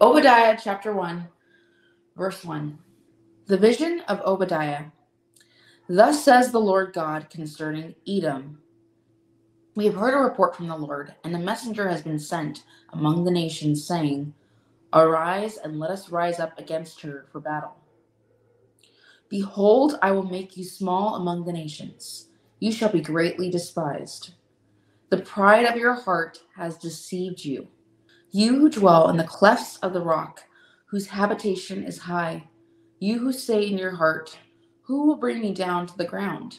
Obadiah chapter 1, verse 1. The vision of Obadiah. Thus says the Lord God concerning Edom. We have heard a report from the Lord, and a messenger has been sent among the nations, saying, Arise and let us rise up against her for battle. Behold, I will make you small among the nations. You shall be greatly despised. The pride of your heart has deceived you you who dwell in the clefts of the rock, whose habitation is high, you who say in your heart, Who will bring me down to the ground?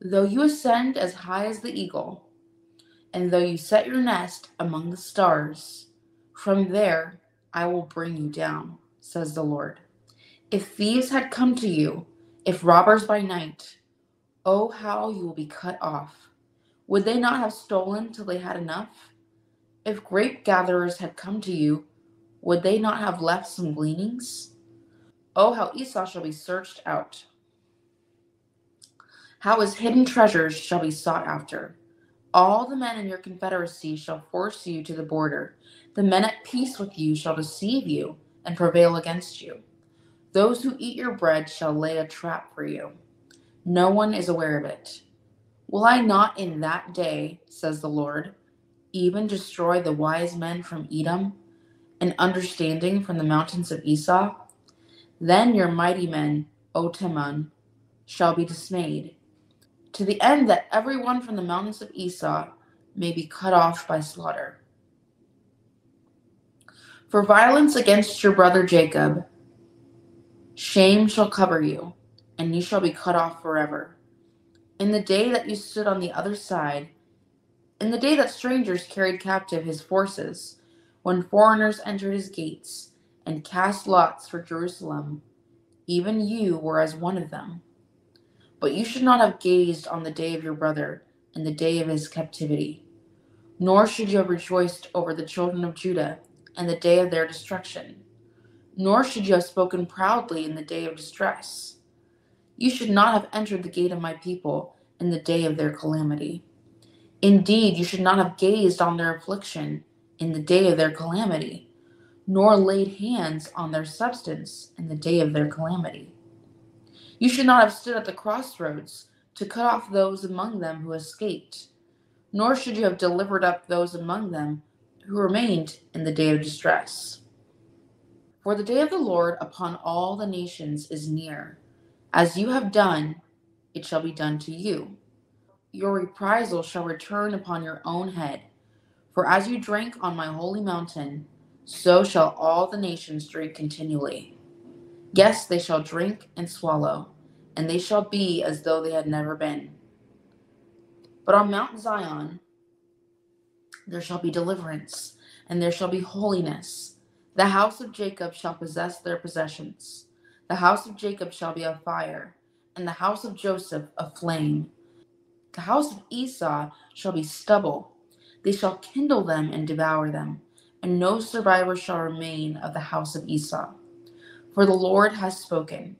Though you ascend as high as the eagle, and though you set your nest among the stars, from there I will bring you down, says the Lord. If thieves had come to you, if robbers by night, oh, how you will be cut off. Would they not have stolen till they had enough? If grape gatherers had come to you, would they not have left some gleanings? Oh, how Esau shall be searched out. How his hidden treasures shall be sought after. All the men in your confederacy shall force you to the border. The men at peace with you shall deceive you and prevail against you. Those who eat your bread shall lay a trap for you. No one is aware of it. Will I not in that day, says the Lord, even destroy the wise men from Edom, and understanding from the mountains of Esau? Then your mighty men, O Teman, shall be dismayed, to the end that every one from the mountains of Esau may be cut off by slaughter. For violence against your brother Jacob, shame shall cover you, and you shall be cut off forever. In the day that you stood on the other side, in the day that strangers carried captive his forces, when foreigners entered his gates and cast lots for Jerusalem, even you were as one of them. But you should not have gazed on the day of your brother and the day of his captivity, nor should you have rejoiced over the children of Judah and the day of their destruction, nor should you have spoken proudly in the day of distress. You should not have entered the gate of my people in the day of their calamity. Indeed, you should not have gazed on their affliction in the day of their calamity, nor laid hands on their substance in the day of their calamity. You should not have stood at the crossroads to cut off those among them who escaped, nor should you have delivered up those among them who remained in the day of distress. For the day of the Lord upon all the nations is near. As you have done, it shall be done to you your reprisal shall return upon your own head. For as you drank on my holy mountain, so shall all the nations drink continually. Yes, they shall drink and swallow, and they shall be as though they had never been. But on Mount Zion there shall be deliverance, and there shall be holiness. The house of Jacob shall possess their possessions. The house of Jacob shall be a fire, and the house of Joseph a flame the house of Esau shall be stubble. They shall kindle them and devour them, and no survivor shall remain of the house of Esau. For the Lord has spoken.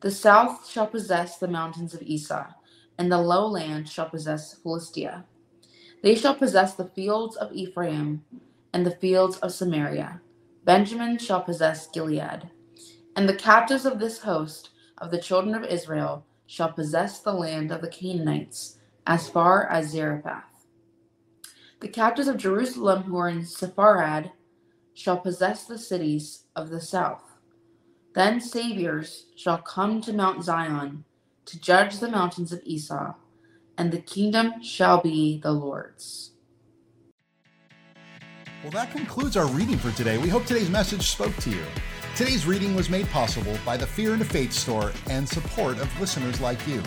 The south shall possess the mountains of Esau, and the lowland shall possess Philistia. They shall possess the fields of Ephraim and the fields of Samaria. Benjamin shall possess Gilead. And the captives of this host of the children of Israel shall possess the land of the Canaanites as far as Zarephath. The captives of Jerusalem who are in Sepharad shall possess the cities of the south. Then saviors shall come to Mount Zion to judge the mountains of Esau, and the kingdom shall be the Lord's. Well, that concludes our reading for today. We hope today's message spoke to you. Today's reading was made possible by the Fear and Faith store and support of listeners like you.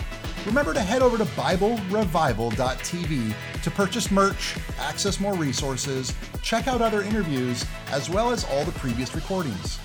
Remember to head over to BibleRevival.tv to purchase merch, access more resources, check out other interviews, as well as all the previous recordings.